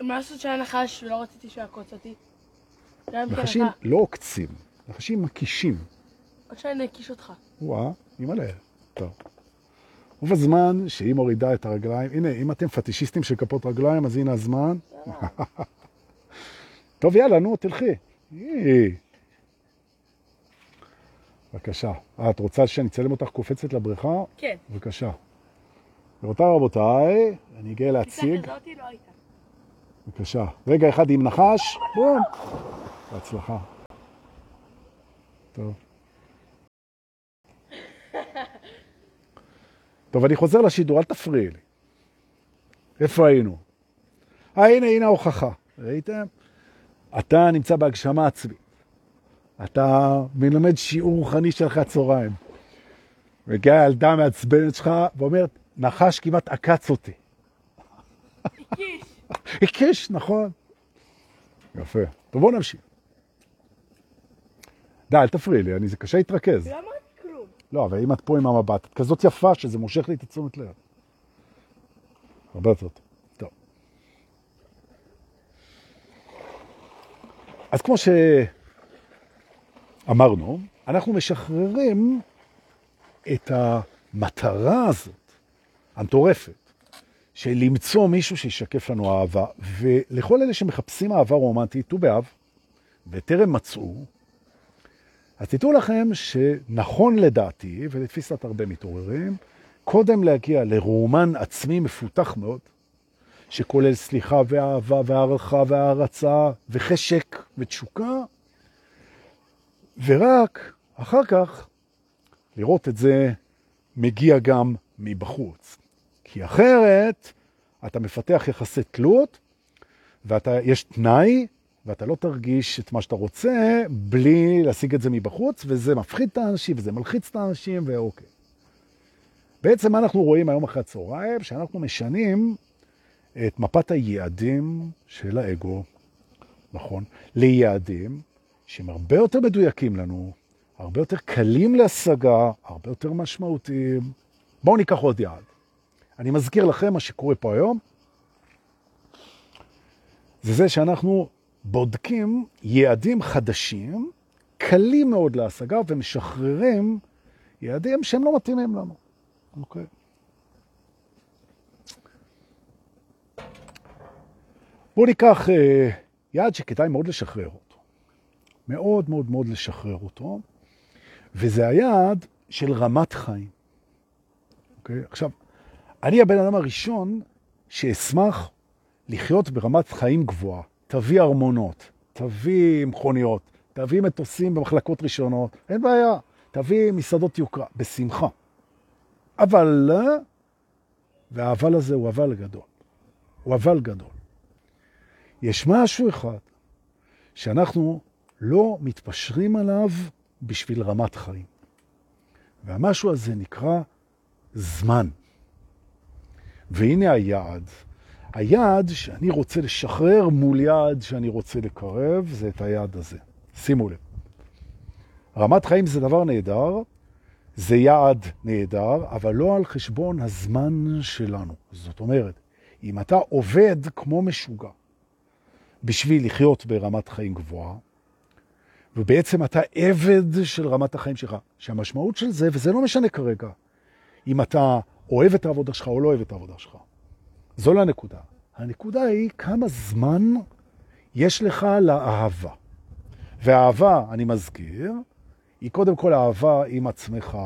מה לעשות שהיה נחש ולא רציתי שיעקוץ אותי? כן נחשים. לא עוקצים, נחשים מקישים. עוד שאני אקיש אותך. וואה, אימא'לה. טוב. רוב הזמן שהיא מורידה את הרגליים, הנה, אם אתם פטישיסטים של כפות רגליים, אז הנה הזמן. טוב, יאללה, נו, תלכי. בבקשה. אה, את רוצה שאני אצלם אותך קופצת לבריכה? כן. בבקשה. גבירותיי רבותיי, אני גאה להציג. לא. בבקשה. רגע אחד עם נחש, בום. בהצלחה. טוב. טוב, אני חוזר לשידור, אל תפריעי לי. איפה היינו? אה, הנה, הנה ההוכחה. ראיתם? אתה נמצא בהגשמה עצמית. אתה מלמד שיעור רוחני של אחרי הצהריים. מגיעה הילדה המעצבנת שלך ואומרת, נחש כמעט עקץ אותי. הקיש. הקיש, נכון. יפה. טוב, בואו נמשיך. די, אל תפריעי לי, אני, זה קשה להתרכז. לא אמרתי כלום. לא, אבל אם את פה עם המבט, את כזאת יפה שזה מושך לי את התשומת לב. הרבה יותר טוב. טוב. אז כמו שאמרנו, אנחנו משחררים את המטרה הזאת, המטורפת, של למצוא מישהו שישקף לנו אהבה, ולכל אלה שמחפשים אהבה רומנטית, ט"ו באב, וטרם מצאו, אז תדעו לכם שנכון לדעתי, ולתפיסת הרבה מתעוררים, קודם להגיע לרומן עצמי מפותח מאוד, שכולל סליחה ואהבה והערכה והערצה וחשק ותשוקה, ורק אחר כך לראות את זה מגיע גם מבחוץ. כי אחרת אתה מפתח יחסי תלות, ויש תנאי, ואתה לא תרגיש את מה שאתה רוצה בלי להשיג את זה מבחוץ, וזה מפחיד את האנשים, וזה מלחיץ את האנשים, ואוקיי. בעצם מה אנחנו רואים היום אחרי הצהריים? שאנחנו משנים את מפת היעדים של האגו, נכון? ליעדים שהם הרבה יותר מדויקים לנו, הרבה יותר קלים להשגה, הרבה יותר משמעותיים. בואו ניקח עוד יעד. אני מזכיר לכם מה שקורה פה היום, זה זה שאנחנו בודקים יעדים חדשים, קלים מאוד להשגה, ומשחררים יעדים שהם לא מתאימים לנו. אוקיי. בואו ניקח אה, יעד שכדאי מאוד לשחרר. מאוד מאוד מאוד לשחרר אותו, וזה היעד של רמת חיים. אוקיי? עכשיו, אני הבן אדם הראשון שאשמח לחיות ברמת חיים גבוהה. תביא ארמונות, תביא מכוניות, תביא מטוסים במחלקות ראשונות, אין בעיה. תביא מסעדות יוקרה, בשמחה. אבל, והאבל הזה הוא אבל גדול. הוא אבל גדול. יש משהו אחד שאנחנו לא מתפשרים עליו בשביל רמת חיים. והמשהו הזה נקרא זמן. והנה היעד. היעד שאני רוצה לשחרר מול יעד שאני רוצה לקרב, זה את היעד הזה. שימו לב. רמת חיים זה דבר נהדר, זה יעד נהדר, אבל לא על חשבון הזמן שלנו. זאת אומרת, אם אתה עובד כמו משוגע בשביל לחיות ברמת חיים גבוהה, ובעצם אתה עבד של רמת החיים שלך, שהמשמעות של זה, וזה לא משנה כרגע, אם אתה אוהב את העבודה שלך או לא אוהב את העבודה שלך. זו לא הנקודה. הנקודה היא כמה זמן יש לך לאהבה. והאהבה, אני מזכיר, היא קודם כל אהבה עם עצמך,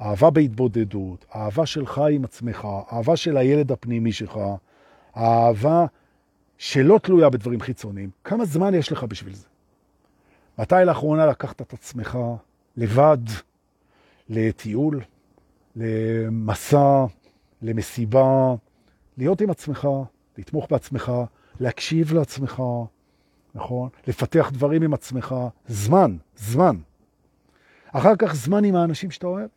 אהבה בהתבודדות, אהבה שלך עם עצמך, אהבה של הילד הפנימי שלך, אהבה שלא תלויה בדברים חיצוניים. כמה זמן יש לך בשביל זה? מתי לאחרונה לקחת את עצמך לבד לטיול, למסע, למסיבה, להיות עם עצמך, לתמוך בעצמך, להקשיב לעצמך, נכון? לפתח דברים עם עצמך, זמן, זמן. אחר כך זמן עם האנשים שאתה אוהב,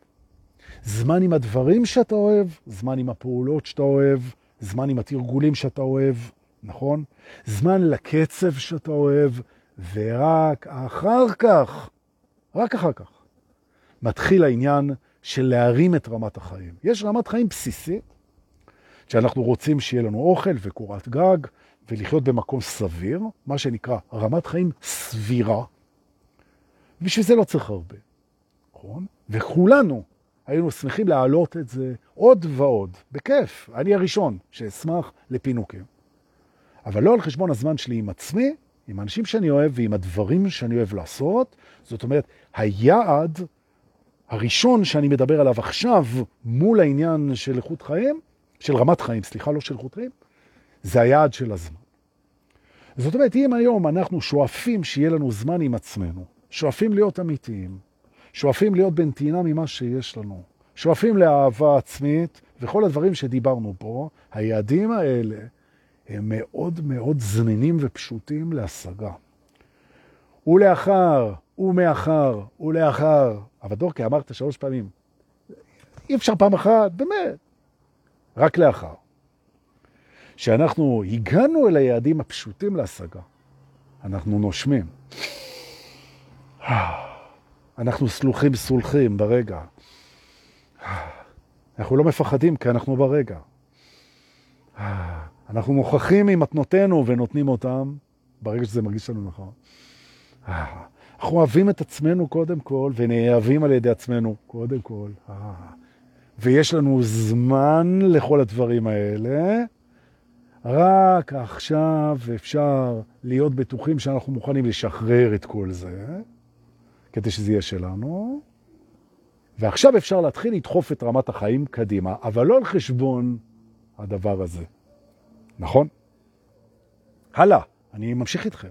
זמן עם הדברים שאתה אוהב, זמן עם הפעולות שאתה אוהב, זמן עם התרגולים שאתה אוהב, נכון? זמן לקצב שאתה אוהב, ורק אחר כך, רק אחר כך, מתחיל העניין של להרים את רמת החיים. יש רמת חיים בסיסית, שאנחנו רוצים שיהיה לנו אוכל וקורת גג, ולחיות במקום סביר, מה שנקרא רמת חיים סבירה, בשביל זה לא צריך הרבה, נכון? וכולנו היינו שמחים להעלות את זה עוד ועוד, בכיף. אני הראשון שאשמח לפינוקים. אבל לא על חשבון הזמן שלי עם עצמי, עם האנשים שאני אוהב ועם הדברים שאני אוהב לעשות. זאת אומרת, היעד הראשון שאני מדבר עליו עכשיו מול העניין של איכות חיים, של רמת חיים, סליחה, לא של איכות חיים, זה היעד של הזמן. זאת אומרת, אם היום אנחנו שואפים שיהיה לנו זמן עם עצמנו, שואפים להיות אמיתיים, שואפים להיות בנתינה ממה שיש לנו, שואפים לאהבה עצמית, וכל הדברים שדיברנו פה, היעדים האלה הם מאוד מאוד זמינים ופשוטים להשגה. ולאחר, ומאחר, ולאחר, אבל דורקי, אמרת שלוש פעמים, אי אפשר פעם אחת, באמת, רק לאחר. שאנחנו הגענו אל היעדים הפשוטים להשגה, אנחנו נושמים. אנחנו סלוחים סולחים ברגע. אנחנו לא מפחדים כי אנחנו ברגע. אנחנו מוכחים ממתנותינו ונותנים אותם ברגע שזה מרגיש לנו נכון. אנחנו אוהבים את עצמנו קודם כל ונאהבים על ידי עצמנו קודם כל. ויש לנו זמן לכל הדברים האלה. רק עכשיו אפשר להיות בטוחים שאנחנו מוכנים לשחרר את כל זה. כדי שזה יהיה שלנו. ועכשיו אפשר להתחיל לדחוף את רמת החיים קדימה, אבל לא על חשבון הדבר הזה. נכון? הלאה, אני ממשיך איתכם.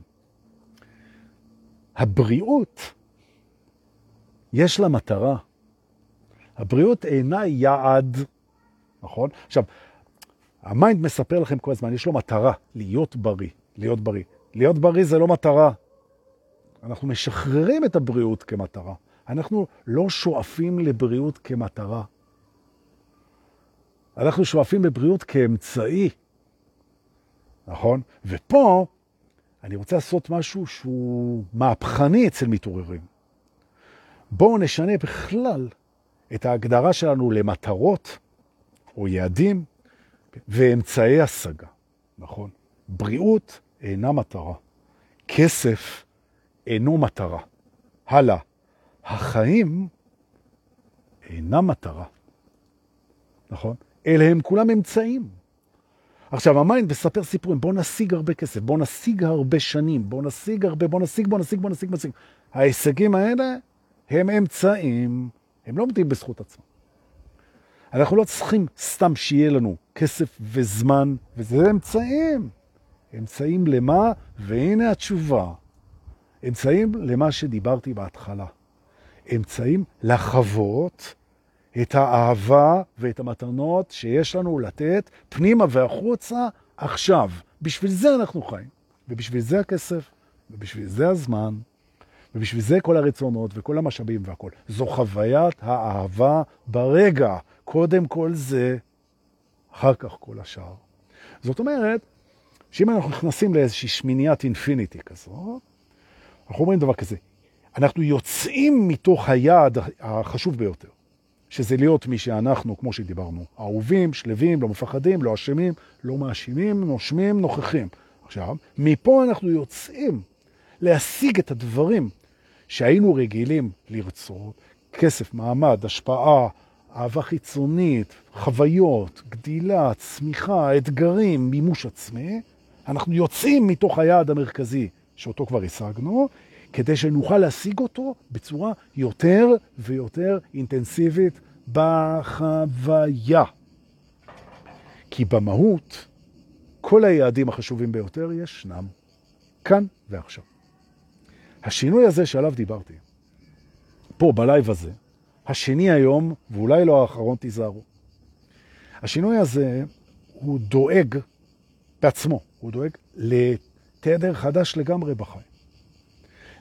הבריאות, יש לה מטרה. הבריאות אינה יעד, נכון? עכשיו, ה mind מספר לכם כל הזמן, יש לו מטרה, להיות בריא, להיות בריא. להיות בריא זה לא מטרה, אנחנו משחררים את הבריאות כמטרה. אנחנו לא שואפים לבריאות כמטרה. אנחנו שואפים לבריאות כאמצעי, נכון? ופה אני רוצה לעשות משהו שהוא מהפכני אצל מתעוררים. בואו נשנה בכלל את ההגדרה שלנו למטרות או יעדים ואמצעי השגה, נכון? בריאות אינה מטרה. כסף אינו מטרה. הלאה, החיים אינם מטרה, נכון? אלה הם כולם אמצעים. עכשיו, ה mind מספר סיפורים, בוא נשיג הרבה כסף, בוא נשיג הרבה שנים, בוא נשיג הרבה, בוא נשיג, בוא נשיג, בוא נשיג, בוא נשיג. ההישגים האלה הם אמצעים, הם לא עומדים בזכות עצמם. אנחנו לא צריכים סתם שיהיה לנו כסף וזמן, וזה אמצעים. אמצעים למה? והנה התשובה. אמצעים למה שדיברתי בהתחלה. אמצעים לחוות את האהבה ואת המתנות שיש לנו לתת פנימה והחוצה עכשיו. בשביל זה אנחנו חיים, ובשביל זה הכסף, ובשביל זה הזמן, ובשביל זה כל הרצונות וכל המשאבים והכל. זו חוויית האהבה ברגע. קודם כל זה, אחר כך כל השאר. זאת אומרת, שאם אנחנו נכנסים לאיזושהי שמיניית אינפיניטי כזאת, אנחנו אומרים דבר כזה, אנחנו יוצאים מתוך היעד החשוב ביותר, שזה להיות מי שאנחנו, כמו שדיברנו, אהובים, שלווים, לא מפחדים, לא אשמים, לא מאשימים, נושמים, נוכחים. עכשיו, מפה אנחנו יוצאים להשיג את הדברים שהיינו רגילים לרצות, כסף, מעמד, השפעה, אהבה חיצונית, חוויות, גדילה, צמיחה, אתגרים, מימוש עצמי, אנחנו יוצאים מתוך היעד המרכזי שאותו כבר השגנו, כדי שנוכל להשיג אותו בצורה יותר ויותר אינטנסיבית בחוויה. כי במהות, כל היעדים החשובים ביותר ישנם כאן ועכשיו. השינוי הזה שעליו דיברתי, פה בלייב הזה, השני היום, ואולי לא האחרון, תיזהרו. השינוי הזה, הוא דואג בעצמו, הוא דואג לתדר חדש לגמרי בחיים.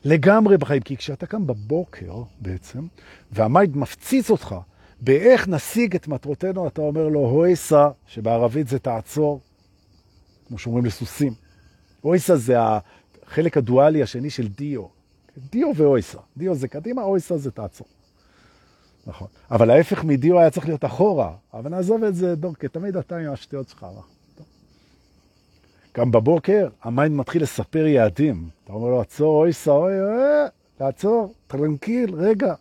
לגמרי בחיים, כי כשאתה קם בבוקר בעצם, והמיינד מפציץ אותך באיך נשיג את מטרותינו, אתה אומר לו, הויסה, שבערבית זה תעצור, כמו שאומרים לסוסים. הויסה זה החלק הדואלי השני של דיו. דיו ואויסה. דיו זה קדימה, אויסה זה תעצור. נכון. אבל ההפך מדיו היה צריך להיות אחורה. אבל נעזוב את זה, דורקה, תמיד אתה עם השטויות שלך. גם בבוקר ה mind מתחיל לספר יעדים. אתה אומר לו, עצור, אוי, אוי, תעצור, tranquil, רגע.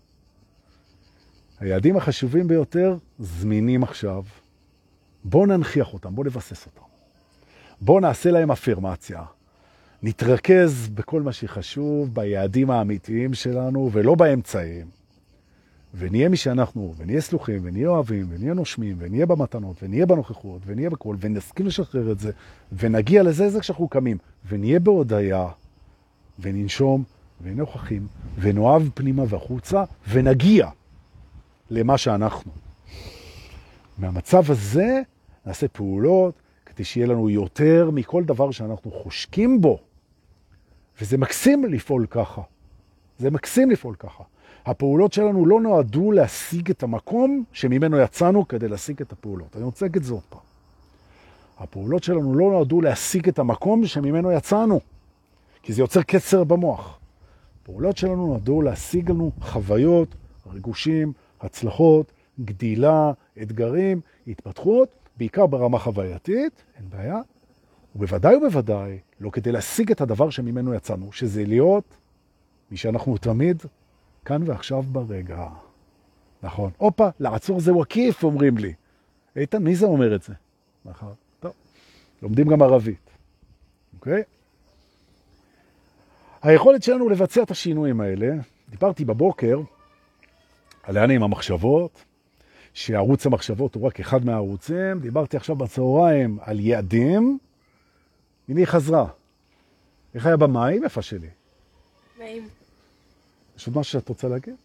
היעדים החשובים ביותר זמינים עכשיו. בואו ננכיח אותם, בואו נבסס אותם. בואו נעשה להם אפרמציה. נתרכז בכל מה שחשוב, ביעדים האמיתיים שלנו, ולא באמצעים. ונהיה מי שאנחנו, ונהיה סלוחים, ונהיה אוהבים, ונהיה נושמים, ונהיה במתנות, ונהיה בנוכחות, ונהיה בכל, ונסכים לשחרר את זה, ונגיע לזה זה כשאנחנו קמים, ונהיה בהודעה, וננשום, ונוכחים, ונאהב פנימה והחוצה, ונגיע למה שאנחנו. מהמצב הזה נעשה פעולות כדי שיהיה לנו יותר מכל דבר שאנחנו חושקים בו. וזה מקסים לפעול ככה. זה מקסים לפעול ככה. הפעולות שלנו לא נועדו להשיג את המקום שממנו יצאנו כדי להשיג את הפעולות. אני רוצה להגיד את זה עוד פעם. הפעולות שלנו לא נועדו להשיג את המקום שממנו יצאנו, כי זה יוצר קצר במוח. הפעולות שלנו נועדו להשיג לנו חוויות, ריגושים, הצלחות, גדילה, אתגרים, התפתחות, בעיקר ברמה חווייתית, אין בעיה, ובוודאי ובוודאי לא כדי להשיג את הדבר שממנו יצאנו, שזה להיות מי שאנחנו תמיד כאן ועכשיו ברגע. נכון. הופה, לעצור זה וקיף, אומרים לי. איתן, מי זה אומר את זה? נכון. טוב. לומדים גם ערבית. אוקיי? היכולת שלנו לבצע את השינויים האלה, דיברתי בבוקר לאן עם המחשבות, שערוץ המחשבות הוא רק אחד מהערוצים. דיברתי עכשיו בצהריים על יעדים. הנה היא חזרה. איך היה במים? איפה שלי? נעים. יש עוד משהו שאת רוצה להגיד?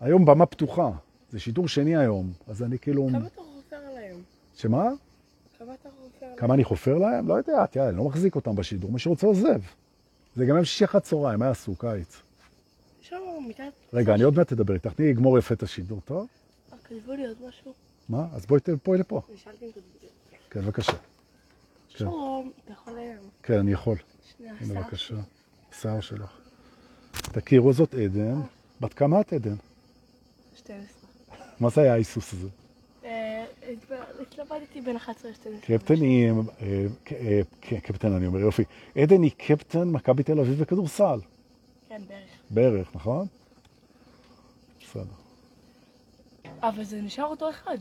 היום במה פתוחה. זה שידור שני היום, אז אני כאילו... כמה אתה חופר על היום? שמה? כמה אתה חופר על כמה אני חופר להם? לא יודע, תראה, אני לא מחזיק אותם בשידור, מי שרוצה עוזב. זה גם יום שישי אחת צהריים, מה יעשו? קיץ. שם מיטת... רגע, אני עוד מעט אדבר איתך, תני לגמור יפה את השידור, טוב? אה, כתבו לי עוד משהו. מה? אז בואי פה לפה. כן, בבקשה. שלום, אתה יכול היום. כן, אני יכול. שנייה, הנה, שר. בבקשה. שיער שלך. תכירו, זאת עדן. בת כמה את עדן? 12. מה זה היה ההיסוס הזה? אה, התלבטתי בין 11 ל-12. קפטן היא... אה, אה, כן, קפטן אני אומר, יופי. עדן היא קפטן מכבי תל אביב בכדורסל. כן, בערך. בערך, נכון? בסדר. אבל זה נשאר אותו אחד.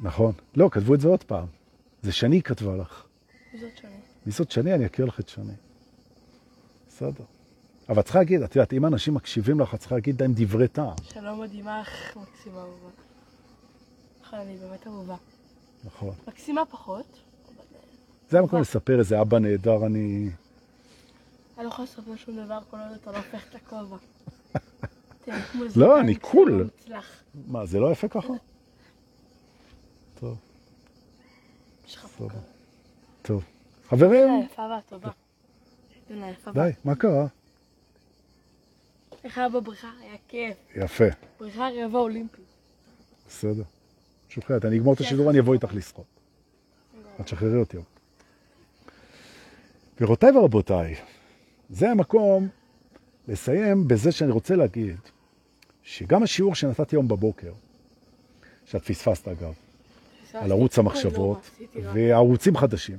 נכון. לא, כתבו את זה עוד פעם. זה שני כתבה לך. זאת שונה. מי זאת שני? אני אכיר לך את שני. בסדר. אבל צריכה להגיד, את יודעת, אם אנשים מקשיבים לך, את צריכה להגיד להם דברי טעם. שלום מדהימה, מקסימה אהובה. נכון, אני באמת אהובה. נכון. מקסימה פחות. אה, זה המקום לספר איזה אבא נהדר אני... אני לא יכולה לעשות שום דבר כל עוד אתה לא הופך את הכובע. לא, אני קול. מוצלח. מה, זה לא יפה ככה? טוב, טוב. חברים, די, מה קרה? איך היה בבריכה? היה כיף. יפה, בריכה רבע אולימפי. בסדר. שוחררת, אני אגמור את השידור, אני אבוא איתך לשחות. את תשחררי אותי. עוד. גבירותיי ורבותיי, זה המקום לסיים בזה שאני רוצה להגיד שגם השיעור שנתתי היום בבוקר, שאת פספסת אגב, על ערוץ המחשבות וערוצים חדשים,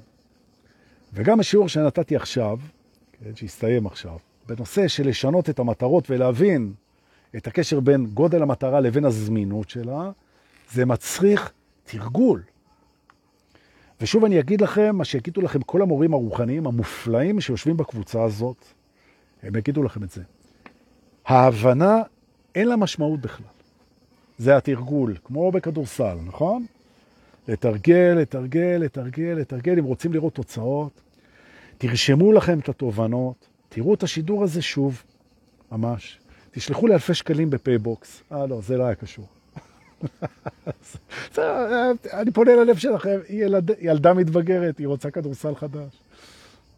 וגם השיעור שנתתי עכשיו, כן, שהסתיים עכשיו, בנושא של לשנות את המטרות ולהבין את הקשר בין גודל המטרה לבין הזמינות שלה, זה מצריך תרגול. ושוב אני אגיד לכם, מה שיגידו לכם כל המורים הרוחניים המופלאים שיושבים בקבוצה הזאת, הם יגידו לכם את זה. ההבנה אין לה משמעות בכלל. זה התרגול, כמו בכדורסל, נכון? לתרגל, לתרגל, לתרגל, לתרגל, אם רוצים לראות תוצאות, תרשמו לכם את התובנות, תראו את השידור הזה שוב, ממש. תשלחו לי אלפי שקלים בפייבוקס. אה, לא, זה לא היה קשור. אה, אני פונה ללב שלכם, היא ילד, ילדה מתבגרת, היא רוצה כדורסל חדש.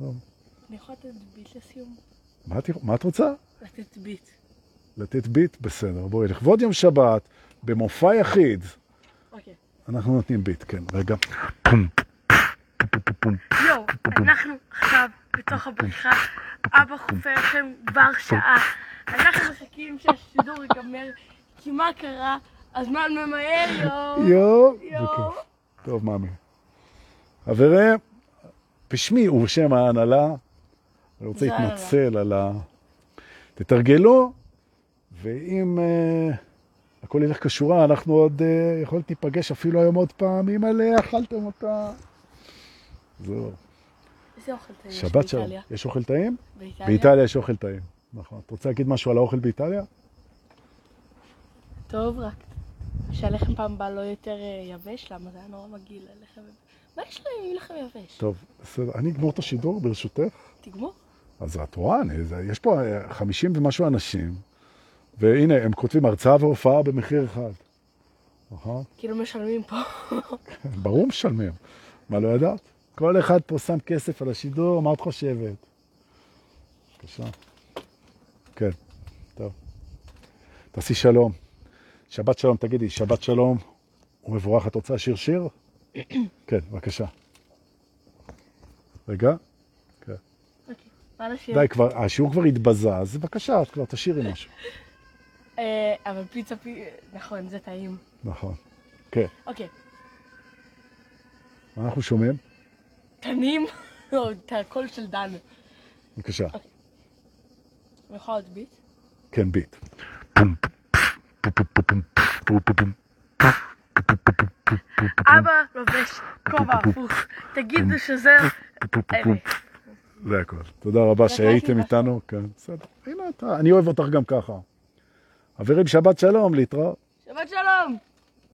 אני יכולה לתת ביט לסיום? מה את, מה את רוצה? לתת ביט. לתת ביט? בסדר, בואי, לכבוד יום שבת, במופע יחיד, אוקיי. אנחנו נותנים ביט, כן, רגע. יואו, אנחנו עכשיו בתוך הבריכה, אבא חופר לכם כבר שעה. אנחנו מחכים שהשידור ייגמר, כי מה קרה? הזמן ממהר, יואו. יואו, יואו. טוב, מאמי. חברים, בשמי ובשם ההנהלה, אני רוצה להתנצל על ה... תתרגלו, ואם uh, הכל ילך כשורה, אנחנו עוד uh, יכולים להיפגש אפילו היום עוד פעם, אימא'לה, אכלתם אותה. זהו, איזה אוכל טעים יש. באיטליה? יש אוכל טעים? באיטליה? באיטליה יש אוכל טעים. נכון. את רוצה להגיד משהו על האוכל באיטליה? טוב, רק שהלחם פעם בא לא יותר אה, יבש, למה זה היה נורא מגעיל הלחם. מה יש להם עם לחם יבש? טוב, בסדר. אני אגמור את השידור ברשותך. תגמור. אז את רואה, יש פה אה, 50 ומשהו אנשים, והנה, הם כותבים הרצאה והופעה במחיר אחד. כאילו משלמים פה. ברור משלמים. מה, לא ידעת? כל אחד פה שם כסף על השידור, מה את חושבת? בבקשה. כן, טוב. תעשי שלום. שבת שלום, תגידי, שבת שלום ומבורך. את רוצה שיר שיר? כן, בבקשה. רגע. כן. אוקיי, מה לשיר? די, כבר, השיעור כבר התבזה, אז בבקשה, את כבר תשאירי משהו. אה, אבל פיצה פי... נכון, זה טעים. נכון. כן. אוקיי, מה אנחנו שומעים? תנים, או את הקול של דן. בבקשה. אני יכולה עוד ביט? כן, ביט. אבא לובש כובע הפוך, תגידו שזה... זה הכל. תודה רבה שהייתם. איתנו. כן, בסדר. הנה אתה, אני אוהב אותך גם ככה. חברים, שבת שלום, להתראות. שבת שלום!